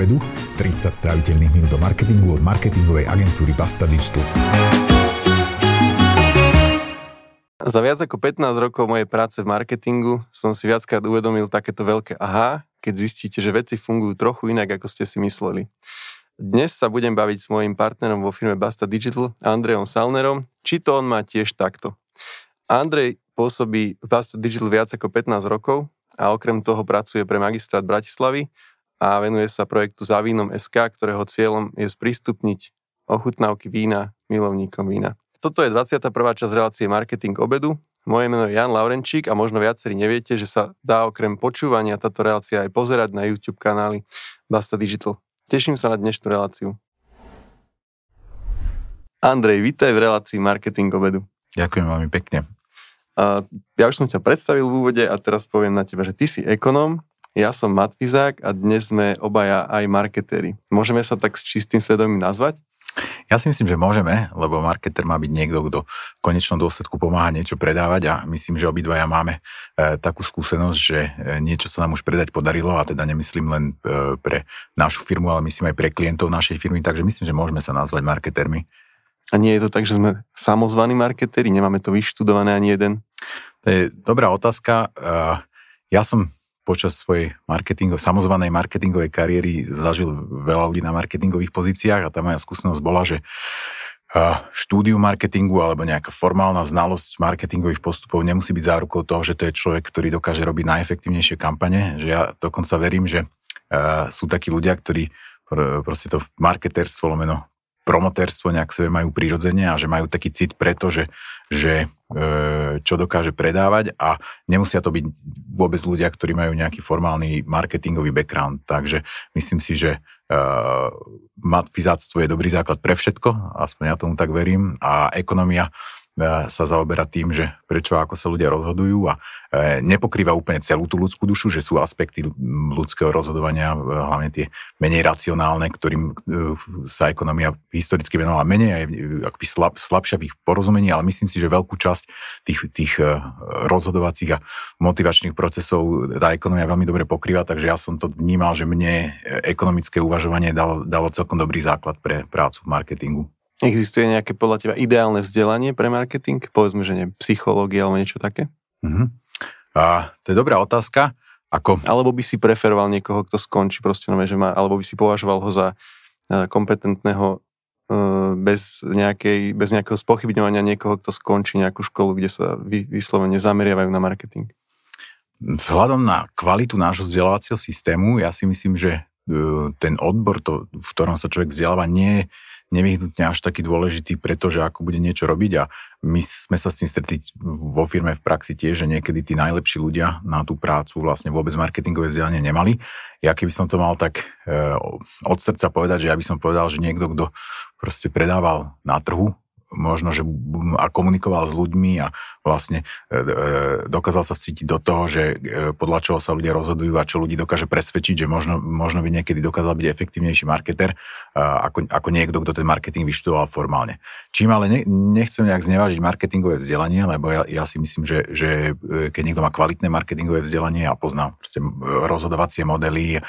obedu, 30 stráviteľných minút o marketingu od marketingovej agentúry Basta Digital. Za viac ako 15 rokov mojej práce v marketingu som si viackrát uvedomil takéto veľké aha, keď zistíte, že veci fungujú trochu inak, ako ste si mysleli. Dnes sa budem baviť s mojim partnerom vo firme Basta Digital, Andrejom Salnerom, či to on má tiež takto. Andrej pôsobí v Basta Digital viac ako 15 rokov a okrem toho pracuje pre magistrát Bratislavy a venuje sa projektu Za vínom SK, ktorého cieľom je sprístupniť ochutnávky vína milovníkom vína. Toto je 21. časť relácie Marketing obedu. Moje meno je Jan Laurenčík a možno viacerí neviete, že sa dá okrem počúvania táto relácia aj pozerať na YouTube kanály Basta Digital. Teším sa na dnešnú reláciu. Andrej, vítaj v relácii Marketing obedu. Ďakujem veľmi pekne. Ja už som ťa predstavil v úvode a teraz poviem na teba, že ty si ekonóm, ja som matvizák a dnes sme obaja aj marketéri. Môžeme sa tak s čistým svedomím nazvať? Ja si myslím, že môžeme, lebo marketer má byť niekto, kto v konečnom dôsledku pomáha niečo predávať a myslím, že obidvaja máme e, takú skúsenosť, že e, niečo sa nám už predať podarilo a teda nemyslím len e, pre našu firmu, ale myslím aj pre klientov našej firmy, takže myslím, že môžeme sa nazvať marketermi. A nie je to tak, že sme samozvaní marketéri, nemáme to vyštudované ani jeden? To je dobrá otázka. E, ja som počas svojej marketingo, samozvanej marketingovej kariéry zažil veľa ľudí na marketingových pozíciách a tá moja skúsenosť bola, že štúdiu marketingu alebo nejaká formálna znalosť marketingových postupov nemusí byť zárukou toho, že to je človek, ktorý dokáže robiť najefektívnejšie kampane. Že ja dokonca verím, že sú takí ľudia, ktorí proste to marketerstvo, lomeno promotérstvo nejak sebe majú prirodzene a že majú taký cit preto, že, že e, čo dokáže predávať a nemusia to byť vôbec ľudia, ktorí majú nejaký formálny marketingový background. Takže myslím si, že e, matfizáctvo je dobrý základ pre všetko, aspoň ja tomu tak verím, a ekonomia sa zaoberá tým, že prečo ako sa ľudia rozhodujú a e, nepokrýva úplne celú tú ľudskú dušu, že sú aspekty ľudského rozhodovania, e, hlavne tie menej racionálne, ktorým sa ekonomia historicky venovala menej, aj akoby slab, slabšia v ich porozumení, ale myslím si, že veľkú časť tých, tých rozhodovacích a motivačných procesov tá ekonomia veľmi dobre pokrýva, takže ja som to vnímal, že mne ekonomické uvažovanie dalo, dalo celkom dobrý základ pre prácu v marketingu. Existuje nejaké podľa teba ideálne vzdelanie pre marketing? Povedzme, že nie psychológia alebo niečo také? Uh-huh. A, to je dobrá otázka. Ako... Alebo by si preferoval niekoho, kto skončí proste nové, že má, alebo by si považoval ho za e, kompetentného e, bez, nejakej, bez nejakého spochybňovania niekoho, kto skončí nejakú školu, kde sa vy, vyslovene zameriavajú na marketing? Vzhľadom na kvalitu nášho vzdelávacieho systému, ja si myslím, že e, ten odbor, to, v ktorom sa človek vzdeláva, nie je nevyhnutne až taký dôležitý, pretože ako bude niečo robiť a my sme sa s tým stretli vo firme v praxi tiež, že niekedy tí najlepší ľudia na tú prácu vlastne vôbec marketingové vzdelanie nemali. Ja keby som to mal tak e, od srdca povedať, že ja by som povedal, že niekto, kto proste predával na trhu, možno, že a komunikoval s ľuďmi a vlastne e, e, dokázal sa cítiť do toho, že e, podľa čoho sa ľudia rozhodujú a čo ľudí dokáže presvedčiť, že možno, možno by niekedy dokázal byť efektívnejší marketer ako, ako niekto, kto ten marketing vyštudoval formálne. Čím ale ne, nechcem nejak znevážiť marketingové vzdelanie, lebo ja, ja si myslím, že, že keď niekto má kvalitné marketingové vzdelanie a pozná rozhodovacie modely,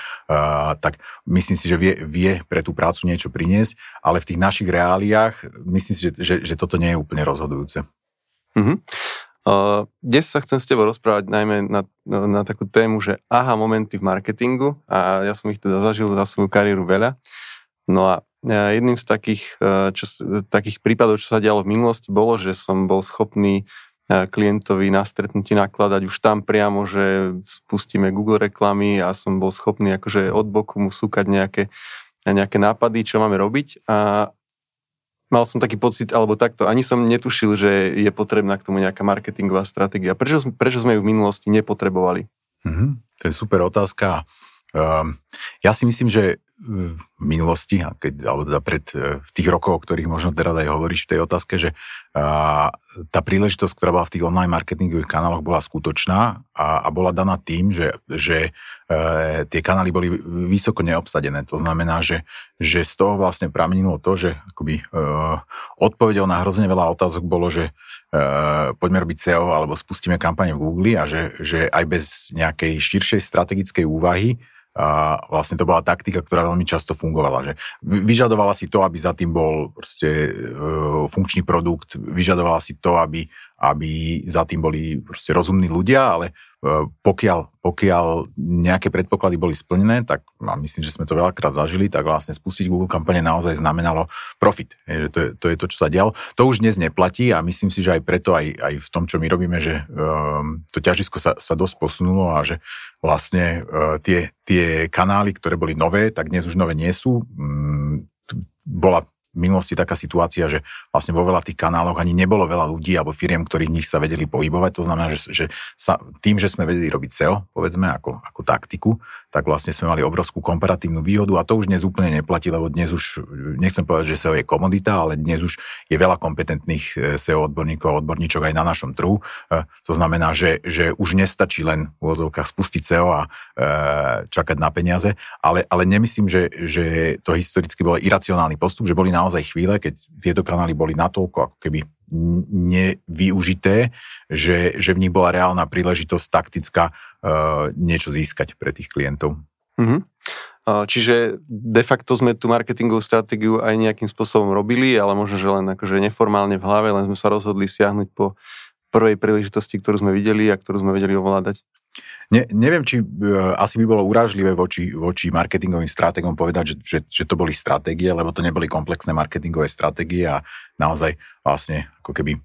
tak myslím si, že vie, vie pre tú prácu niečo priniesť, ale v tých našich reáliách myslím si, že, že, že toto nie je úplne rozhodujúce. Uh-huh. Uh, dnes sa chcem s tebou rozprávať najmä na, na takú tému, že aha momenty v marketingu a ja som ich teda zažil za svoju kariéru veľa. No a jedným z takých, čo, takých prípadov, čo sa dialo v minulosti, bolo, že som bol schopný klientovi na stretnutí nakladať už tam priamo, že spustíme Google reklamy a som bol schopný akože od boku mu súkať nejaké, nejaké nápady, čo máme robiť a mal som taký pocit, alebo takto, ani som netušil, že je potrebná k tomu nejaká marketingová stratégia. Prečo, prečo sme ju v minulosti nepotrebovali? Mm-hmm. To je super otázka. Um, ja si myslím, že v minulosti, keď, alebo teda pred, e, v tých rokoch, o ktorých možno teraz aj hovoríš v tej otázke, že a, tá príležitosť, ktorá bola v tých online marketingových kanáloch, bola skutočná a, a bola daná tým, že, že e, tie kanály boli vysoko neobsadené. To znamená, že, že z toho vlastne pramenilo to, že akoby e, odpovedou na hrozne veľa otázok bolo, že e, poďme robiť SEO alebo spustíme kampane v Google a že, že aj bez nejakej širšej strategickej úvahy a vlastne to bola taktika, ktorá veľmi často fungovala. Že vyžadovala si to, aby za tým bol proste, e, funkčný produkt, vyžadovala si to, aby, aby za tým boli proste rozumní ľudia, ale e, pokiaľ, pokiaľ nejaké predpoklady boli splnené, tak a myslím, že sme to veľakrát zažili, tak vlastne spustiť Google kampane naozaj znamenalo profit. Je, to, je, to je to, čo sa dialo. To už dnes neplatí a myslím si, že aj preto, aj, aj v tom, čo my robíme, že um, to ťažisko sa, sa dosť posunulo a že vlastne uh, tie, tie kanály, ktoré boli nové, tak dnes už nové nie sú. Um, bola minulosti taká situácia, že vlastne vo veľa tých kanáloch ani nebolo veľa ľudí alebo firiem, ktorí v nich sa vedeli pohybovať. To znamená, že, že sa, tým, že sme vedeli robiť SEO, povedzme, ako, ako taktiku, tak vlastne sme mali obrovskú komparatívnu výhodu a to už dnes úplne neplatí, lebo dnes už, nechcem povedať, že SEO je komodita, ale dnes už je veľa kompetentných e, SEO odborníkov a odborníčok aj na našom trhu. E, to znamená, že, že už nestačí len v úvodzovkách spustiť SEO a e, čakať na peniaze, ale, ale nemyslím, že, že to historicky bol iracionálny postup, že boli naozaj chvíle, keď tieto kanály boli natoľko ako keby nevyužité, že, že v nich bola reálna príležitosť taktická uh, niečo získať pre tých klientov. Mm-hmm. Čiže de facto sme tú marketingovú stratégiu aj nejakým spôsobom robili, ale možno, že len akože neformálne v hlave, len sme sa rozhodli siahnuť po prvej príležitosti, ktorú sme videli a ktorú sme vedeli ovládať. Ne, neviem, či uh, asi by bolo urážlivé voči, voči marketingovým stratégom povedať, že, že, že to boli stratégie, lebo to neboli komplexné marketingové stratégie a naozaj vlastne ako keby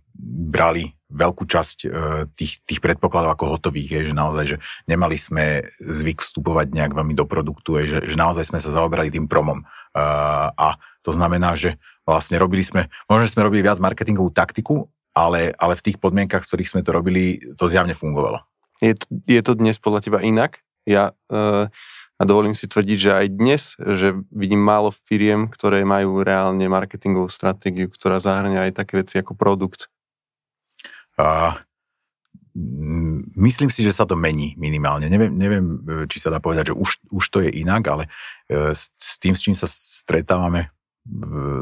brali veľkú časť uh, tých, tých predpokladov ako hotových, je, že naozaj, že nemali sme zvyk vstupovať nejak veľmi do produktu, je, že, že naozaj sme sa zaoberali tým promom. Uh, a to znamená, že vlastne robili sme, možno sme robili viac marketingovú taktiku, ale, ale v tých podmienkach, v ktorých sme to robili, to zjavne fungovalo. Je to, je to dnes podľa teba inak? Ja uh, a dovolím si tvrdiť, že aj dnes, že vidím málo firiem, ktoré majú reálne marketingovú stratégiu, ktorá zahrňa aj také veci ako produkt. Uh, myslím si, že sa to mení minimálne. Neviem, neviem či sa dá povedať, že už, už to je inak, ale s, s tým, s čím sa stretávame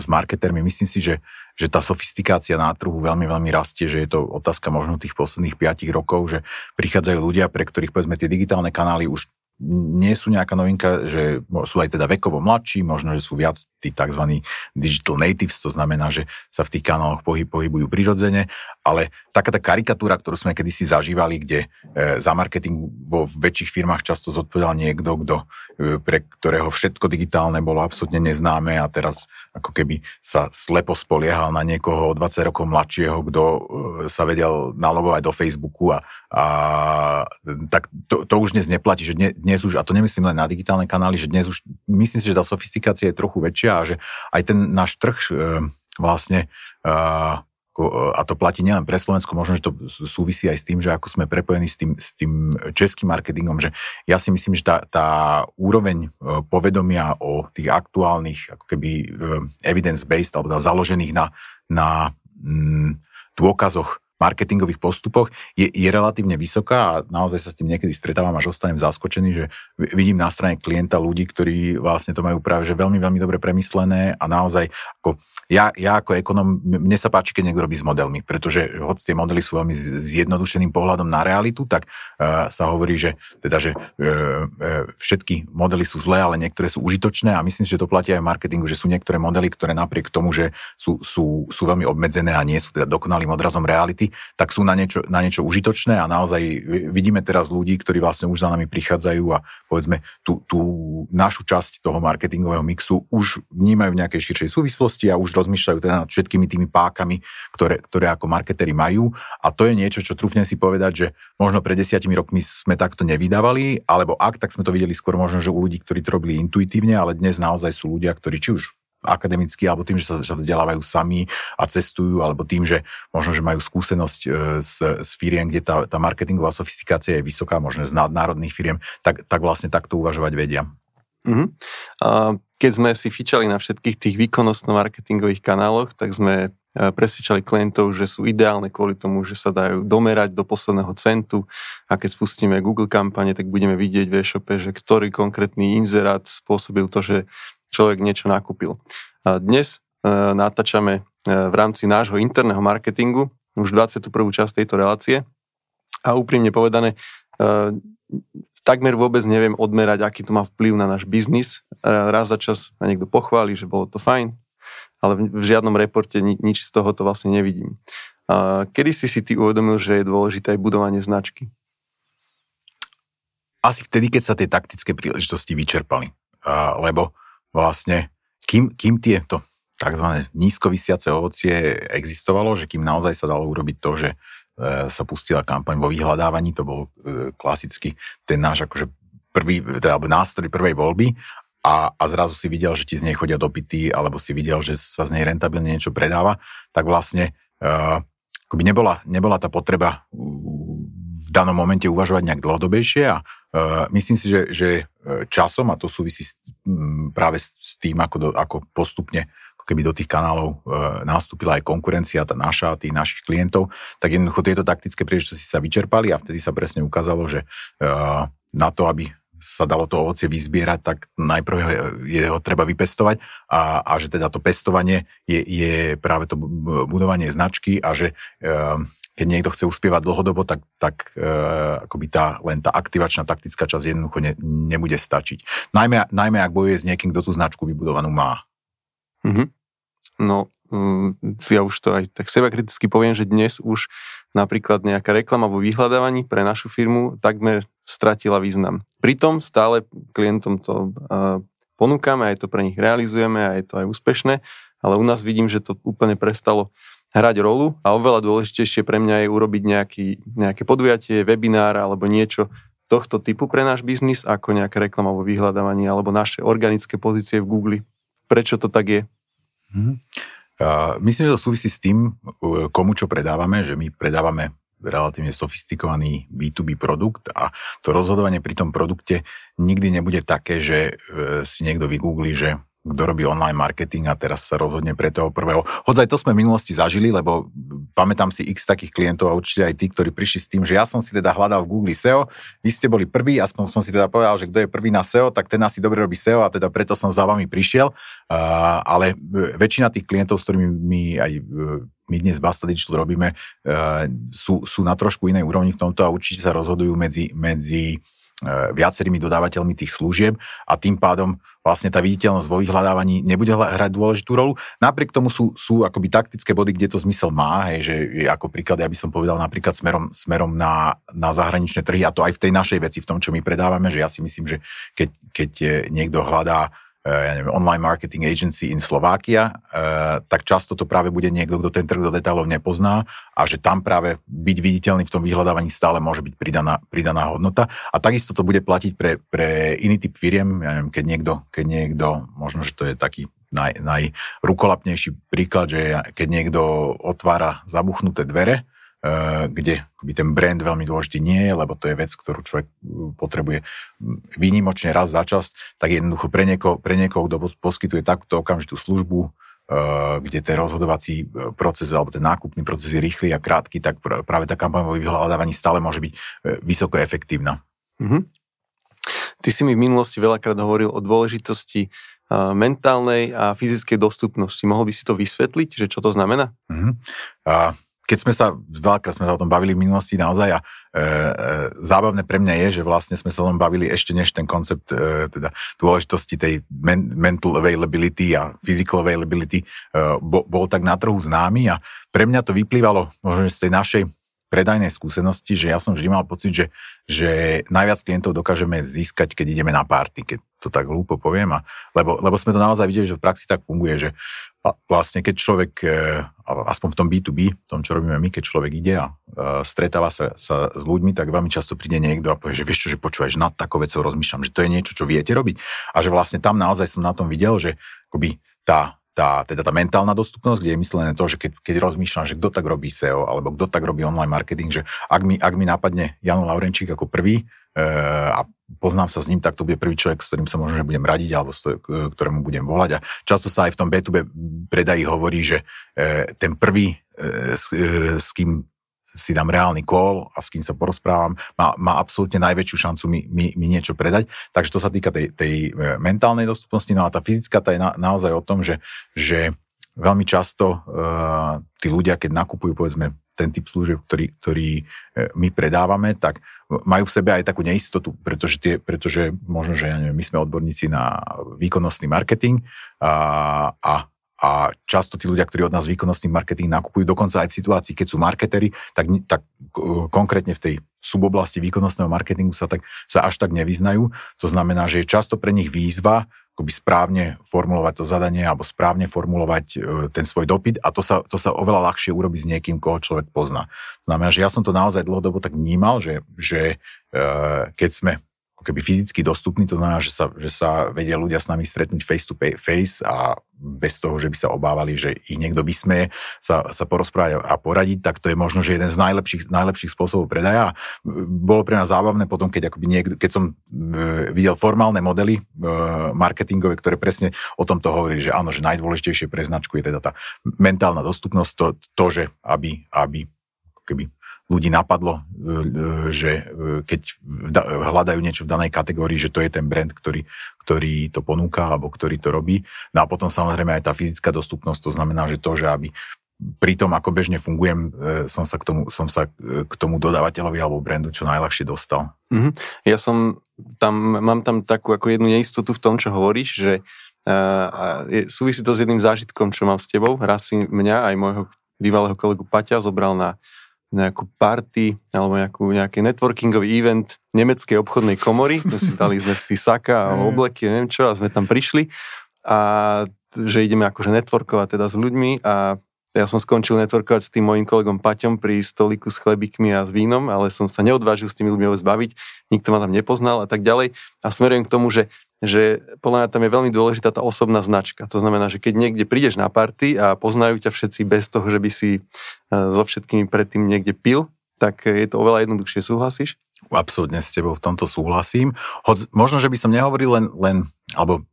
s marketermi. Myslím si, že, že tá sofistikácia na trhu veľmi, veľmi rastie, že je to otázka možno tých posledných 5 rokov, že prichádzajú ľudia, pre ktorých povedzme tie digitálne kanály už nie sú nejaká novinka, že sú aj teda vekovo mladší, možno, že sú viac tí tzv. digital natives, to znamená, že sa v tých kanáloch pohyb, pohybujú prirodzene, ale taká tá karikatúra, ktorú sme kedysi zažívali, kde e, za marketing vo väčších firmách často zodpovedal niekto, kto, e, pre ktorého všetko digitálne bolo absolútne neznáme a teraz ako keby sa slepo spoliehal na niekoho o 20 rokov mladšieho, kto e, sa vedel nalogovať do Facebooku a, a tak to, to už dnes neplatí, že dnes už, a to nemyslím len na digitálne kanály, že dnes už, myslím si, že tá sofistikácia je trochu väčšia a že aj ten náš trh e, vlastne e, a to platí nielen pre Slovensko, možno, že to súvisí aj s tým, že ako sme prepojení s tým, s tým českým marketingom, že ja si myslím, že tá, tá úroveň povedomia o tých aktuálnych ako keby evidence-based alebo založených na, na mm, dôkazoch marketingových postupoch je, je relatívne vysoká a naozaj sa s tým niekedy stretávam až ostanem zaskočený, že vidím na strane klienta ľudí, ktorí vlastne to majú práve že veľmi, veľmi dobre premyslené a naozaj ako ja, ja ako ekonom, mne sa páči, keď niekto robí s modelmi, pretože hoď tie modely sú veľmi zjednodušeným pohľadom na realitu, tak uh, sa hovorí, že, teda, že uh, uh, všetky modely sú zlé, ale niektoré sú užitočné a myslím že to platí aj v marketingu, že sú niektoré modely, ktoré napriek tomu, že sú, sú, sú veľmi obmedzené a nie sú teda dokonalým odrazom reality, tak sú na niečo, na niečo užitočné a naozaj vidíme teraz ľudí, ktorí vlastne už za nami prichádzajú a povedzme tú, tú našu časť toho marketingového mixu už vnímajú v nejakej širšej súvislosti a už rozmýšľajú teda nad všetkými tými pákami, ktoré, ktoré ako marketeri majú. A to je niečo, čo trúfne si povedať, že možno pred desiatimi rokmi sme takto nevydávali, alebo ak, tak sme to videli skôr možno, že u ľudí, ktorí to robili intuitívne, ale dnes naozaj sú ľudia, ktorí či už akademicky, alebo tým, že sa, sa vzdelávajú sami a cestujú, alebo tým, že možno, že majú skúsenosť e, s, s firiem, kde tá, tá marketingová sofistikácia je vysoká, možno z nadnárodných firiem, tak, tak vlastne takto uvažovať vedia. Uh-huh. A keď sme si fičali na všetkých tých výkonnostno-marketingových kanáloch, tak sme e, presvedčali klientov, že sú ideálne kvôli tomu, že sa dajú domerať do posledného centu a keď spustíme Google kampane, tak budeme vidieť v e-shope, že ktorý konkrétny inzerát spôsobil to, že človek niečo nakúpil. Dnes e, natáčame e, v rámci nášho interného marketingu už 21. časť tejto relácie a úprimne povedané, takmer vôbec neviem odmerať, aký to má vplyv na náš biznis. Raz za čas ma niekto pochváli, že bolo to fajn, ale v žiadnom reporte nič z toho to vlastne nevidím. Kedy si si ty uvedomil, že je dôležité aj budovanie značky? Asi vtedy, keď sa tie taktické príležitosti vyčerpali. Lebo vlastne, kým, kým tieto tzv. nízko vysiace ovocie existovalo, že kým naozaj sa dalo urobiť to, že E, sa pustila kampaň vo vyhľadávaní, to bol e, klasicky ten náš akože prvý, teda, nástroj prvej voľby a, a zrazu si videl, že ti z nej chodia dopity, alebo si videl, že sa z nej rentabilne niečo predáva, tak vlastne uh, akoby nebola, nebola tá potreba v danom momente uvažovať nejak dlhodobejšie a uh, myslím si, že, že časom, a to súvisí práve s tým, ako, do, ako postupne keby do tých kanálov e, nastúpila aj konkurencia, tá naša, tých našich klientov, tak jednoducho tieto taktické príležitosti sa vyčerpali a vtedy sa presne ukázalo, že e, na to, aby sa dalo to ovocie vyzbierať, tak najprv je ho treba vypestovať a, a že teda to pestovanie je, je práve to budovanie značky a že e, keď niekto chce uspievať dlhodobo, tak, tak e, akoby tá, len tá aktivačná taktická časť jednoducho ne, nebude stačiť. Najmä, najmä ak bojuje s niekým, kto tú značku vybudovanú má. Mm-hmm. No, mm, ja už to aj tak seba kriticky poviem, že dnes už napríklad nejaká reklama vo vyhľadávaní pre našu firmu takmer stratila význam. Pritom stále klientom to ponúkame, aj to pre nich realizujeme a je to aj úspešné, ale u nás vidím, že to úplne prestalo hrať rolu a oveľa dôležitejšie pre mňa je urobiť nejaký, nejaké podujatie, webinár alebo niečo tohto typu pre náš biznis ako nejaká reklama vo vyhľadávaní alebo naše organické pozície v Google. Prečo to tak je? Hmm. Uh, myslím, že to súvisí s tým, komu čo predávame, že my predávame relatívne sofistikovaný B2B produkt a to rozhodovanie pri tom produkte nikdy nebude také, že e, si niekto vygoogli, že kto robí online marketing a teraz sa rozhodne pre toho prvého. Hoď aj to sme v minulosti zažili, lebo pamätám si x takých klientov a určite aj tí, ktorí prišli s tým, že ja som si teda hľadal v Google SEO, vy ste boli prvý, aspoň som si teda povedal, že kto je prvý na SEO, tak ten asi dobre robí SEO a teda preto som za vami prišiel. Uh, ale väčšina tých klientov, s ktorými my aj my dnes Basta Digital robíme, uh, sú, sú na trošku inej úrovni v tomto a určite sa rozhodujú medzi, medzi E, viacerými dodávateľmi tých služieb a tým pádom vlastne tá viditeľnosť vo vyhľadávaní nebude hrať dôležitú rolu. Napriek tomu sú, sú akoby taktické body, kde to zmysel má, hej, že ako príklad, ja by som povedal napríklad smerom, smerom na, na zahraničné trhy a to aj v tej našej veci, v tom, čo my predávame, že ja si myslím, že keď, keď niekto hľadá ja neviem, online marketing agency in Slovakia, eh, tak často to práve bude niekto, kto ten trh do detailov nepozná a že tam práve byť viditeľný v tom vyhľadávaní stále môže byť pridaná, pridaná hodnota. A takisto to bude platiť pre, pre iný typ firiem, ja neviem, keď niekto, keď niekto, možno, že to je taký naj, najrukolapnejší príklad, že keď niekto otvára zabuchnuté dvere, Eh, kde ten brand veľmi dôležitý nie je, lebo to je vec, ktorú človek eh, potrebuje výnimočne raz za čas, tak jednoducho pre niekoho, pre niekoho kto poskytuje takúto okamžitú službu, eh, kde ten rozhodovací proces alebo ten nákupný proces je rýchly a krátky, tak práve tá kampaň vo vyhľadávaní stále môže byť vysoko efektívna. Mm-hmm. Ty si mi v minulosti veľakrát hovoril o dôležitosti mentálnej a fyzickej dostupnosti. Mohol by si to vysvetliť, že čo to znamená? Mm-hmm. A keď sme sa, veľakrát sme sa o tom bavili v minulosti naozaj a e, e, zábavné pre mňa je, že vlastne sme sa o tom bavili ešte než ten koncept e, teda dôležitosti tej men, mental availability a physical availability e, bo, bol tak na trhu známy a pre mňa to vyplývalo možno z tej našej predajnej skúsenosti, že ja som vždy mal pocit, že, že najviac klientov dokážeme získať, keď ideme na party, keď to tak hlúpo poviem. A, lebo, lebo sme to naozaj videli, že v praxi tak funguje, že vlastne keď človek, e, aspoň v tom B2B, v tom, čo robíme my, keď človek ide a e, stretáva sa, sa s ľuďmi, tak veľmi často príde niekto a povie, že vieš čo, že počúvaš, nad takou vecou rozmýšľam, že to je niečo, čo viete robiť. A že vlastne tam naozaj som na tom videl, že akoby tá, tá, teda tá mentálna dostupnosť, kde je myslené to, že keď, keď rozmýšľam, že kto tak robí SEO, alebo kto tak robí online marketing, že ak mi, ak mi napadne Jan Laurenčík ako prvý e, a poznám sa s ním, tak to bude prvý človek, s ktorým sa možno že budem radiť alebo ktorému budem volať. A často sa aj v tom B2B predaji hovorí, že e, ten prvý, e, s, e, s kým si dám reálny call a s kým sa porozprávam, má, má absolútne najväčšiu šancu mi, mi, mi niečo predať. Takže to sa týka tej, tej mentálnej dostupnosti, no a tá fyzická tá je na, naozaj o tom, že, že veľmi často uh, tí ľudia, keď nakupujú povedzme ten typ služieb, ktorý, ktorý e, my predávame, tak majú v sebe aj takú neistotu, pretože, tie, pretože možno, že ja neviem, my sme odborníci na výkonnostný marketing a, a a často tí ľudia, ktorí od nás výkonnostný marketing nakupujú, dokonca aj v situácii, keď sú marketery, tak, tak konkrétne v tej suboblasti výkonnostného marketingu sa, tak, sa až tak nevyznajú. To znamená, že je často pre nich výzva akoby správne formulovať to zadanie alebo správne formulovať e, ten svoj dopyt a to sa, to sa oveľa ľahšie urobí s niekým, koho človek pozná. To znamená, že ja som to naozaj dlhodobo tak vnímal, že, že e, keď sme keby fyzicky dostupní, to znamená, že sa, že sa vedia ľudia s nami stretnúť face to face a bez toho, že by sa obávali, že ich niekto vysmeje, sa, sa porozprávať a poradiť, tak to je možno, že jeden z najlepších, najlepších spôsobov predaja. Bolo pre nás zábavné potom, keď, akoby niekto, keď som e, videl formálne modely e, marketingové, ktoré presne o tomto hovorili, že áno, že najdôležitejšie pre značku je teda tá mentálna dostupnosť, to, to že aby, aby keby ľudí napadlo, e, e, že e, keď hľadajú niečo v danej kategórii, že to je ten brand, ktorý, ktorý to ponúka alebo ktorý to robí. No a potom samozrejme aj tá fyzická dostupnosť, to znamená, že to, že aby pri tom, ako bežne fungujem, som sa k tomu, som sa k tomu dodávateľovi alebo brandu čo najľahšie dostal. Mm-hmm. Ja som tam, mám tam takú ako jednu neistotu v tom, čo hovoríš, že uh, súvisí to s jedným zážitkom, čo mám s tebou. Raz si mňa aj môjho bývalého kolegu Paťa zobral na nejakú party alebo nejakú, nejaký networkingový event nemeckej obchodnej komory. My si dali sme si saka a obleky, neviem čo, a sme tam prišli a že ideme akože networkovať teda s ľuďmi a ja som skončil networkovať s tým mojim kolegom Paťom pri stoliku s chlebíkmi a s vínom, ale som sa neodvážil s tými ľuďmi zbaviť, nikto ma tam nepoznal a tak ďalej. A smerujem k tomu, že že podľa mňa tam je veľmi dôležitá tá osobná značka. To znamená, že keď niekde prídeš na party a poznajú ťa všetci bez toho, že by si e, so všetkými predtým niekde pil, tak je to oveľa jednoduchšie. Súhlasíš? Absolútne s tebou v tomto súhlasím. Hoď, možno, že by som nehovoril len, len alebo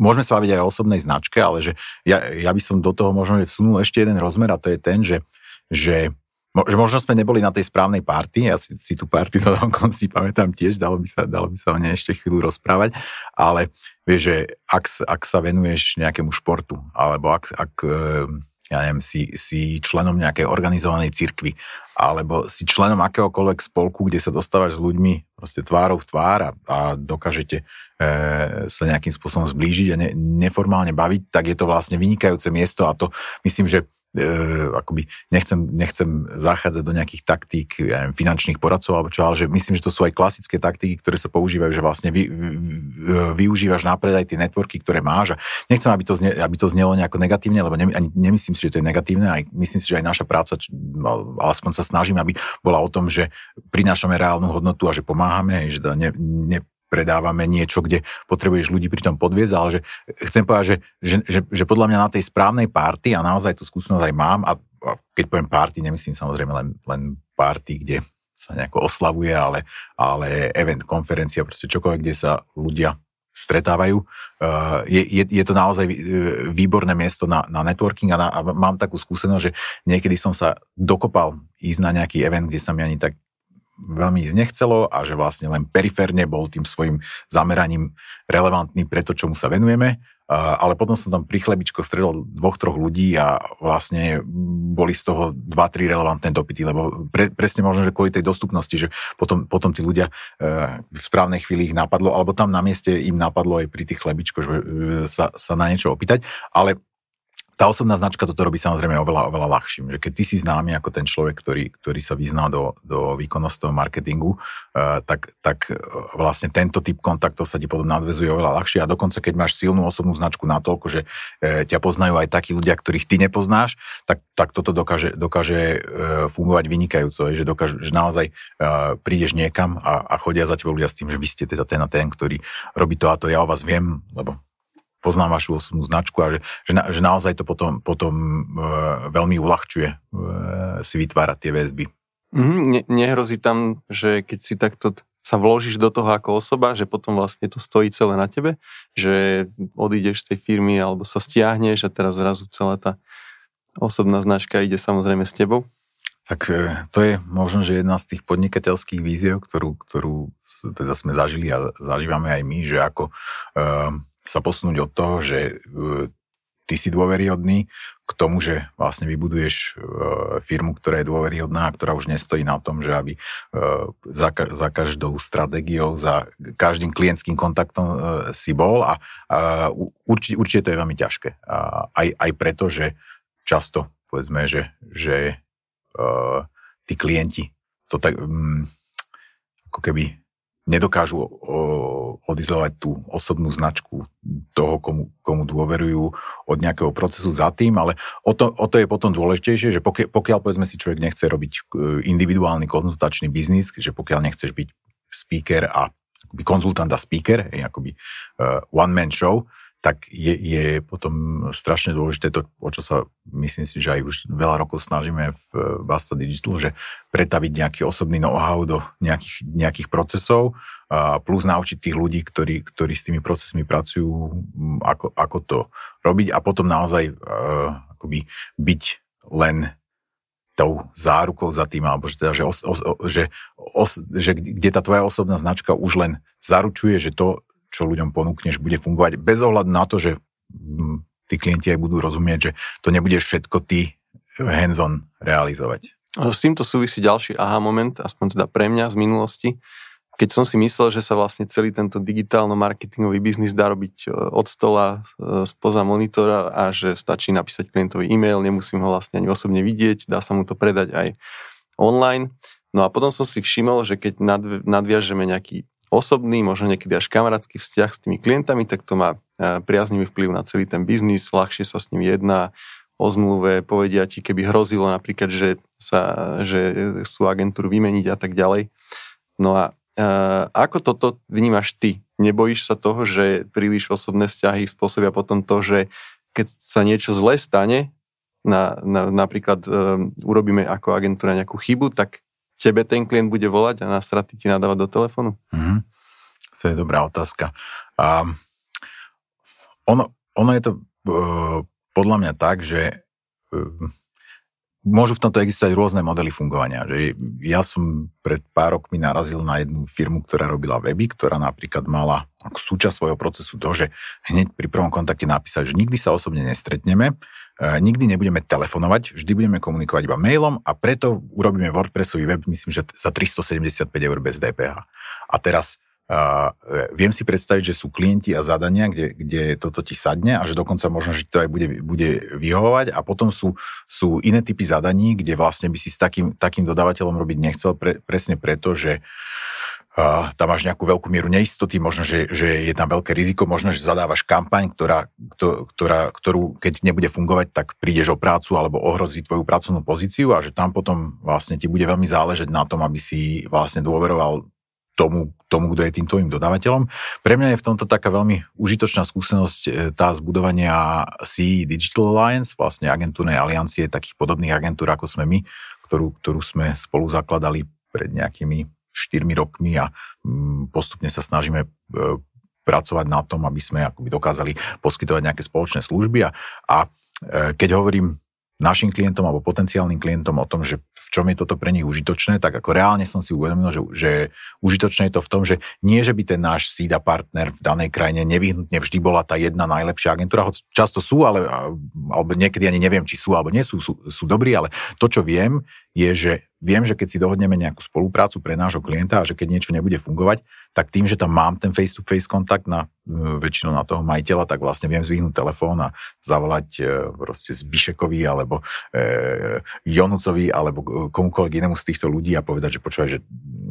môžeme sa baviť aj o osobnej značke, ale že ja, ja by som do toho možno vsunul ešte jeden rozmer a to je ten, že, že možno sme neboli na tej správnej party, ja si, si tú party to konci pamätám tiež, dalo by, sa, dalo by sa o nej ešte chvíľu rozprávať, ale vieš, že ak, ak sa venuješ nejakému športu, alebo ak, ak e, ja neviem, si, si členom nejakej organizovanej cirkvi, alebo si členom akéhokoľvek spolku, kde sa dostávaš s ľuďmi proste tvárou v tvár a, a dokážete e, sa nejakým spôsobom zblížiť a ne, neformálne baviť, tak je to vlastne vynikajúce miesto a to myslím, že e, akoby nechcem, nechcem zachádzať do nejakých taktík ja neviem, finančných poradcov alebo čo, ale že myslím, že to sú aj klasické taktiky, ktoré sa používajú, že vlastne vy, vy, využívaš na predaj tie networky, ktoré máš a nechcem, aby to, zne, aby to znelo nejako negatívne, lebo ne, ani nemyslím si, že to je negatívne, aj myslím si, že aj naša práca, aspoň sa snažím, aby bola o tom, že prinášame reálnu hodnotu a že pomáhame, že ne, ne, predávame niečo, kde potrebuješ ľudí pri tom podviezť, ale že chcem povedať, že, že, že, že podľa mňa na tej správnej párty, a naozaj tú skúsenosť aj mám, a, a keď poviem párty, nemyslím samozrejme len, len párty, kde sa nejako oslavuje, ale, ale event, konferencia, proste čokoľvek, kde sa ľudia stretávajú. Uh, je, je, je to naozaj výborné miesto na, na networking a, na, a mám takú skúsenosť, že niekedy som sa dokopal ísť na nejaký event, kde sa mi ani tak veľmi ísť nechcelo a že vlastne len periférne bol tým svojim zameraním relevantný pre to, čomu sa venujeme. Ale potom som tam pri chlebičko stredol dvoch, troch ľudí a vlastne boli z toho dva, tri relevantné dopity, lebo pre, presne možno, že kvôli tej dostupnosti, že potom, potom tí ľudia e, v správnej chvíli ich napadlo, alebo tam na mieste im napadlo aj pri tých chlebičkoch, že e, sa, sa na niečo opýtať. Ale tá osobná značka toto robí samozrejme oveľa, oveľa ľahším. Že keď ty si známy ako ten človek, ktorý, ktorý sa vyzná do, do výkonnostného marketingu, uh, tak, tak uh, vlastne tento typ kontaktov sa ti potom nadvezuje oveľa ľahšie a dokonca keď máš silnú osobnú značku natoľko, že uh, ťa poznajú aj takí ľudia, ktorých ty nepoznáš, tak, tak toto dokáže, dokáže uh, fungovať vynikajúco. Že, dokáže, že naozaj uh, prídeš niekam a, a chodia za tebou ľudia s tým, že vy ste teda ten a ten, ktorý robí to a to, ja o vás viem, lebo poznám vašu osobnú značku a že, že, na, že naozaj to potom, potom e, veľmi uľahčuje e, si vytvárať tie väzby. Mm, ne, nehrozí tam, že keď si takto sa vložíš do toho ako osoba, že potom vlastne to stojí celé na tebe, že odídeš z tej firmy alebo sa stiahneš a teraz zrazu celá tá osobná značka ide samozrejme s tebou? Tak e, to je možno, že jedna z tých podnikateľských víziev, ktorú, ktorú teda sme zažili a zažívame aj my, že ako uh, sa posunúť od toho, že e, ty si dôveryhodný, k tomu, že vlastne vybuduješ e, firmu, ktorá je dôveryhodná a ktorá už nestojí na tom, že aby e, za, za každou stratégiou, za každým klientským kontaktom si bol a, a určite, určite to je veľmi ťažké. A aj, aj preto, že často povedzme, že, že tí klienti to tak um, ako keby nedokážu odizolovať tú osobnú značku toho, komu, komu dôverujú od nejakého procesu za tým, ale o to, o to je potom dôležitejšie, že pokiaľ, pokiaľ povedzme si človek nechce robiť e, individuálny konzultačný biznis, že pokiaľ nechceš byť speaker a konzultant a speaker, akoby uh, one man show, tak je, je potom strašne dôležité to, o čo sa myslím si, že aj už veľa rokov snažíme v Basta Digital, že pretaviť nejaký osobný know-how do nejakých, nejakých procesov a plus naučiť tých ľudí, ktorí, ktorí s tými procesmi pracujú, ako, ako to robiť a potom naozaj uh, akoby byť len tou zárukou za tým, alebo že, teda, že, os, os, že, os, že kde tá tvoja osobná značka už len zaručuje, že to, čo ľuďom ponúkneš, bude fungovať bez ohľadu na to, že mm, tí klienti aj budú rozumieť, že to nebudeš všetko ty hands-on realizovať. S týmto súvisí ďalší aha moment, aspoň teda pre mňa z minulosti, keď som si myslel, že sa vlastne celý tento digitálno-marketingový biznis dá robiť e, od stola, e, spoza monitora a že stačí napísať klientovi e-mail, nemusím ho vlastne ani osobne vidieť, dá sa mu to predať aj online. No a potom som si všimol, že keď nadviažeme nejaký osobný, možno niekedy až kamarátsky vzťah s tými klientami, tak to má e, priaznivý vplyv na celý ten biznis, ľahšie sa s ním jedná o zmluve, povedia ti, keby hrozilo napríklad, že, sa, že sú agentúru vymeniť a tak ďalej. No a e, ako toto vnímaš ty? Nebojíš sa toho, že príliš osobné vzťahy spôsobia potom to, že keď sa niečo zle stane, na, na, napríklad e, urobíme ako agentúra nejakú chybu, tak tebe ten klient bude volať a na straty ti nadávať do telefónu? Mm, to je dobrá otázka. A ono, ono je to uh, podľa mňa tak, že uh, môžu v tomto existovať rôzne modely fungovania. Že ja som pred pár rokmi narazil na jednu firmu, ktorá robila weby, ktorá napríklad mala súčasť svojho procesu to, že hneď pri prvom kontakte napísať, že nikdy sa osobne nestretneme, nikdy nebudeme telefonovať, vždy budeme komunikovať iba mailom a preto urobíme WordPressový web, myslím, že za 375 eur bez DPH. A teraz Uh, viem si predstaviť, že sú klienti a zadania, kde, kde toto ti sadne a že dokonca možno, že to aj bude, bude vyhovovať a potom sú, sú iné typy zadaní, kde vlastne by si s takým, takým dodávateľom robiť nechcel pre, presne preto, že uh, tam máš nejakú veľkú mieru neistoty, možno, že, že je tam veľké riziko, možno, že zadávaš kampaň, ktorá, ktorá, ktorú keď nebude fungovať, tak prídeš o prácu alebo ohrozí tvoju pracovnú pozíciu a že tam potom vlastne ti bude veľmi záležať na tom, aby si vlastne dôveroval tomu, tomu, kto je tým tvojim dodávateľom. Pre mňa je v tomto taká veľmi užitočná skúsenosť e, tá zbudovania CE Digital Alliance, vlastne agentúrnej aliancie takých podobných agentúr, ako sme my, ktorú, ktorú sme spolu zakladali pred nejakými 4 rokmi a mm, postupne sa snažíme e, pracovať na tom, aby sme akoby dokázali poskytovať nejaké spoločné služby a, a keď hovorím našim klientom alebo potenciálnym klientom o tom, že v čom je toto pre nich užitočné, tak ako reálne som si uvedomil, že, že užitočné je to v tom, že nie, že by ten náš SIDA partner v danej krajine nevyhnutne vždy bola tá jedna najlepšia agentúra, hoď často sú, ale, alebo niekedy ani neviem, či sú alebo nie sú, sú, sú dobrí, ale to, čo viem, je, že viem, že keď si dohodneme nejakú spoluprácu pre nášho klienta a že keď niečo nebude fungovať, tak tým, že tam mám ten face-to-face kontakt na väčšinou na toho majiteľa, tak vlastne viem zvihnúť telefón a zavolať e, proste Zbišekovi alebo e, Jonucovi alebo komukoľvek inému z týchto ľudí a povedať, že počúvaj, že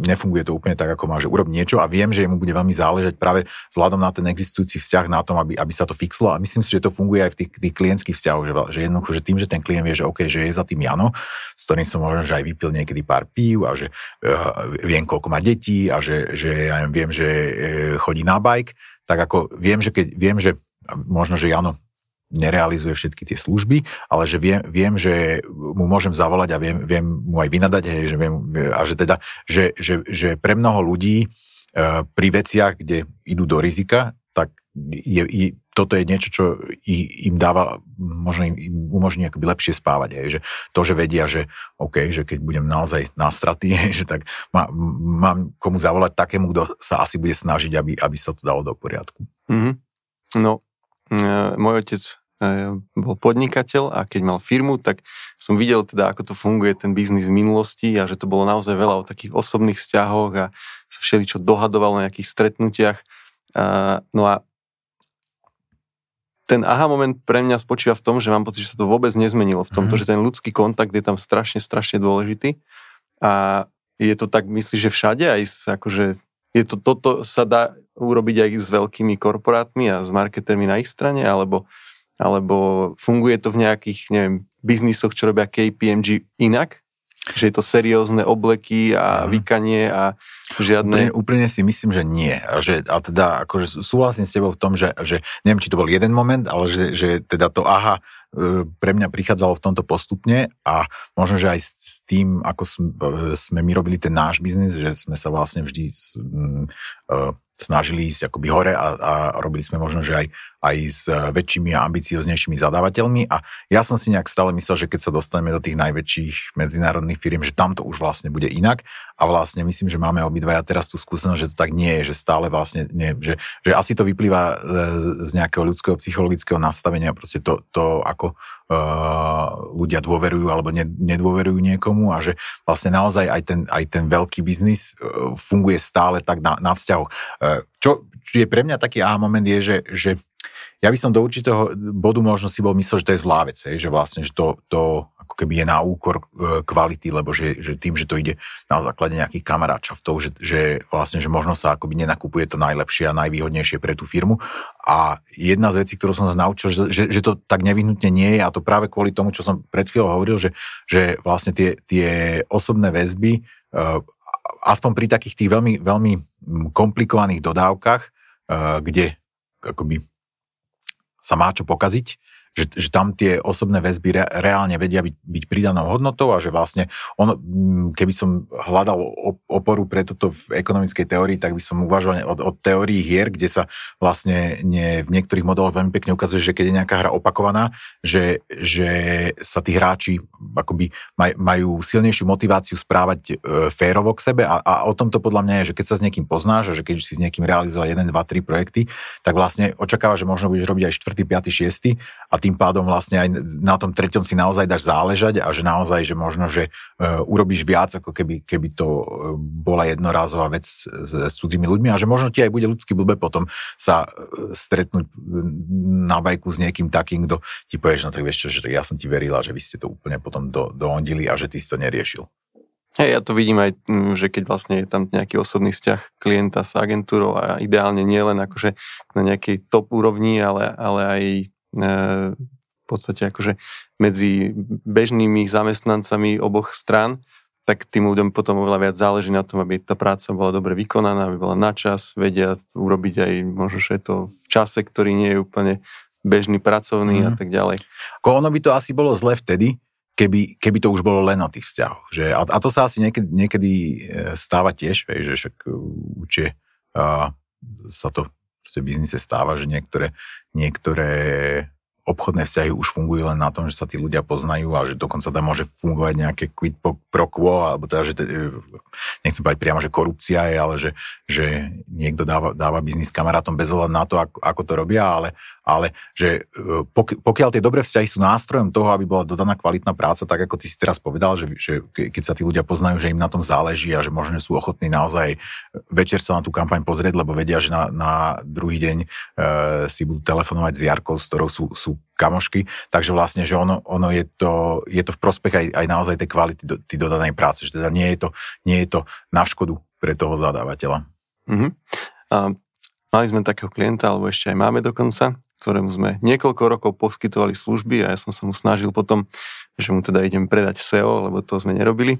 nefunguje to úplne tak, ako má, že urob niečo a viem, že mu bude veľmi záležať práve vzhľadom na ten existujúci vzťah na tom, aby, aby sa to fixlo. A myslím si, že to funguje aj v tých, tých klientských vzťahoch, že, že jednoducho, že tým, že ten klient vie, že OK, že je za tým Jano, s ktorým som možno, že aj vypil niekedy pár pív a že uh, viem, koľko má detí a že, že ja viem, že uh, chodí na bike, tak ako viem, že keď viem, že možno, že Jano nerealizuje všetky tie služby, ale že viem, viem že mu môžem zavolať a viem, viem mu aj vynadať, hej, že viem, a že teda, že, že, že pre mnoho ľudí uh, pri veciach, kde idú do rizika, tak je, je, toto je niečo, čo im dáva, možno im umožní akoby lepšie spávať. Hej, že to, že vedia, že OK, že keď budem naozaj na straty, hej, že tak má, mám komu zavolať takému, kto sa asi bude snažiť, aby, aby sa to dalo do poriadku. Mm-hmm. No, e, môj otec e, bol podnikateľ a keď mal firmu, tak som videl teda, ako to funguje ten biznis v minulosti a že to bolo naozaj veľa o takých osobných vzťahoch a sa všeličo dohadoval na nejakých stretnutiach. No a ten aha moment pre mňa spočíva v tom, že mám pocit, že sa to vôbec nezmenilo. V tomto, mm. že ten ľudský kontakt je tam strašne, strašne dôležitý. A je to tak, myslíš, že všade aj akože je to, toto sa dá urobiť aj s veľkými korporátmi a s marketermi na ich strane, alebo, alebo funguje to v nejakých, neviem, biznisoch, čo robia KPMG inak? Že je to seriózne obleky a mm. vykanie a žiadne... Úplne, úplne si myslím, že nie. A, že, a teda akože súhlasím s tebou v tom, že, že neviem, či to bol jeden moment, ale že, že teda to aha e, pre mňa prichádzalo v tomto postupne a možno, že aj s tým, ako sme, sme my robili ten náš biznis, že sme sa vlastne vždy uh, snažili ísť akoby hore a, a robili sme možno, že aj, aj s väčšími a ambicioznejšími zadávateľmi a ja som si nejak stále myslel, že keď sa dostaneme do tých najväčších medzinárodných firiem, že tam to už vlastne bude inak. A vlastne myslím, že máme obidvaja teraz tú skúsenosť, že to tak nie je, že stále vlastne nie, že, že asi to vyplýva e, z nejakého ľudského psychologického nastavenia, proste to, to ako ľudia dôverujú alebo nedôverujú niekomu a že vlastne naozaj aj ten, aj ten veľký biznis uh, funguje stále tak na, na vzťahu. Čo, čo je pre mňa taký aha moment je, že, že ja by som do určitého bodu možno si bol myslel, že to je zlá vec, že vlastne, že to, to ako keby je na úkor e, kvality, lebo že, že tým, že to ide na základe nejakých kamaráčavtov, že, že vlastne, že možno sa akoby nenakupuje to najlepšie a najvýhodnejšie pre tú firmu. A jedna z vecí, ktorú som sa naučil, že, že, že to tak nevyhnutne nie je a to práve kvôli tomu, čo som pred chvíľou hovoril, že, že vlastne tie, tie osobné väzby, e, aspoň pri takých tých veľmi, veľmi komplikovaných dodávkach, e, kde akoby sa má čo pokaziť, že, že tam tie osobné väzby re, reálne vedia byť, byť pridanou hodnotou a že vlastne on, mm, keby som hľadal oporu pre toto v ekonomickej teórii, tak by som uvažoval od, od teórií hier, kde sa vlastne nie, v niektorých modeloch veľmi pekne ukazuje, že keď je nejaká hra opakovaná, že, že sa tí hráči akoby maj, majú silnejšiu motiváciu správať e, férovo k sebe a, a o tomto podľa mňa je, že keď sa s niekým poznáš a že keď si s niekým realizoval 1, 2, 3 projekty, tak vlastne očakáva, že možno budeš robiť aj 4., 5., 6. a tým pádom vlastne aj na tom treťom si naozaj dáš záležať a že naozaj, že možno, že uh, urobíš viac, ako keby, keby to uh, bola jednorázová vec s, s cudzími ľuďmi a že možno ti aj bude ľudský blbe potom sa uh, stretnúť na bajku s niekým takým, kto ti povieš, no tak vieš čo, že tak ja som ti verila, že vy ste to úplne potom do, doondili a že ty si to neriešil. Hej, ja to vidím aj, že keď vlastne je tam nejaký osobný vzťah klienta s agentúrou a ideálne nie len akože na nejakej top úrovni, ale, ale aj v podstate akože medzi bežnými zamestnancami oboch strán, tak tým ľuďom potom oveľa viac záleží na tom, aby tá práca bola dobre vykonaná, aby bola na čas, vedia urobiť aj možno, že to v čase, ktorý nie je úplne bežný pracovný mm. a mhm. tak ďalej. Ko ono by to asi bolo zle vtedy, keby, keby to už bolo len o tých vzťahoch. Že, a, a to sa asi niekedy, niekedy e, stáva tiež, že však určite uh, sa to v biznise stáva, že niektoré, niektoré obchodné vzťahy už fungujú len na tom, že sa tí ľudia poznajú a že dokonca tam môže fungovať nejaké quid pro quo, alebo teda, že nechcem povedať priamo, že korupcia je, ale že, že niekto dáva, dáva biznis kamarátom bez ohľadu na to, ako, ako to robia, ale, ale že e, pokiaľ tie dobré vzťahy sú nástrojom toho, aby bola dodaná kvalitná práca, tak ako ty si teraz povedal, že, že keď sa tí ľudia poznajú, že im na tom záleží a že možno sú ochotní naozaj večer sa na tú kampaň pozrieť, lebo vedia, že na, na druhý deň e, si budú telefonovať s Jarkou, s ktorou sú, sú kamošky, takže vlastne, že ono, ono je, to, je to v prospech aj, aj naozaj tej kvality do, tej dodanej práce, že teda nie je to, nie je to na škodu pre toho zadávateľa. Mm-hmm. A mali sme takého klienta, alebo ešte aj máme dokonca, ktorému sme niekoľko rokov poskytovali služby a ja som sa mu snažil potom, že mu teda idem predať SEO, lebo to sme nerobili.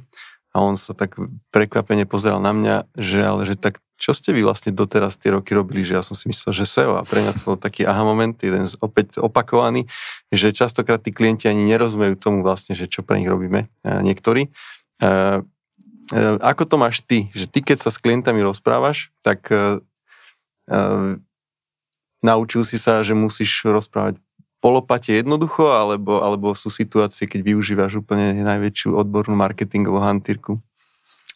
A on sa tak prekvapene pozeral na mňa, že ale že tak čo ste vy vlastne doteraz tie roky robili, že ja som si myslel, že SEO a pre mňa to bol taký aha moment, jeden z, opäť opakovaný, že častokrát tí klienti ani nerozumejú tomu vlastne, že čo pre nich robíme niektorí. E, e, ako to máš ty? Že ty, keď sa s klientami rozprávaš, tak e, naučil si sa, že musíš rozprávať polopate jednoducho, alebo, alebo sú situácie, keď využívaš úplne najväčšiu odbornú marketingovú hantírku?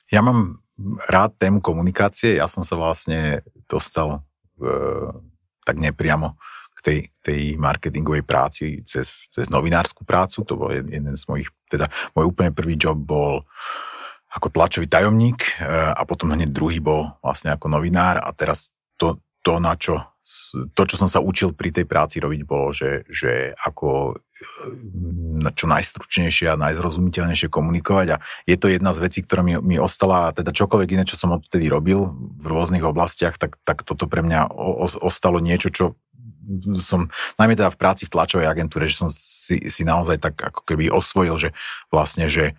Ja mám rád tému komunikácie. Ja som sa vlastne dostal e, tak nepriamo k tej, tej marketingovej práci cez, cez novinárskú prácu. To bol jeden z mojich, teda môj úplne prvý job bol ako tlačový tajomník a potom hneď druhý bol vlastne ako novinár a teraz to, to na čo to, čo som sa učil pri tej práci robiť, bolo, že, že ako e, čo najstručnejšie a najzrozumiteľnejšie komunikovať. A je to jedna z vecí, ktorá mi, mi ostala. Teda čokoľvek iné, čo som odtedy robil v rôznych oblastiach, tak, tak toto pre mňa o, ostalo niečo, čo som, najmä teda v práci v tlačovej agentúre, že som si, si naozaj tak ako keby osvojil, že vlastne, že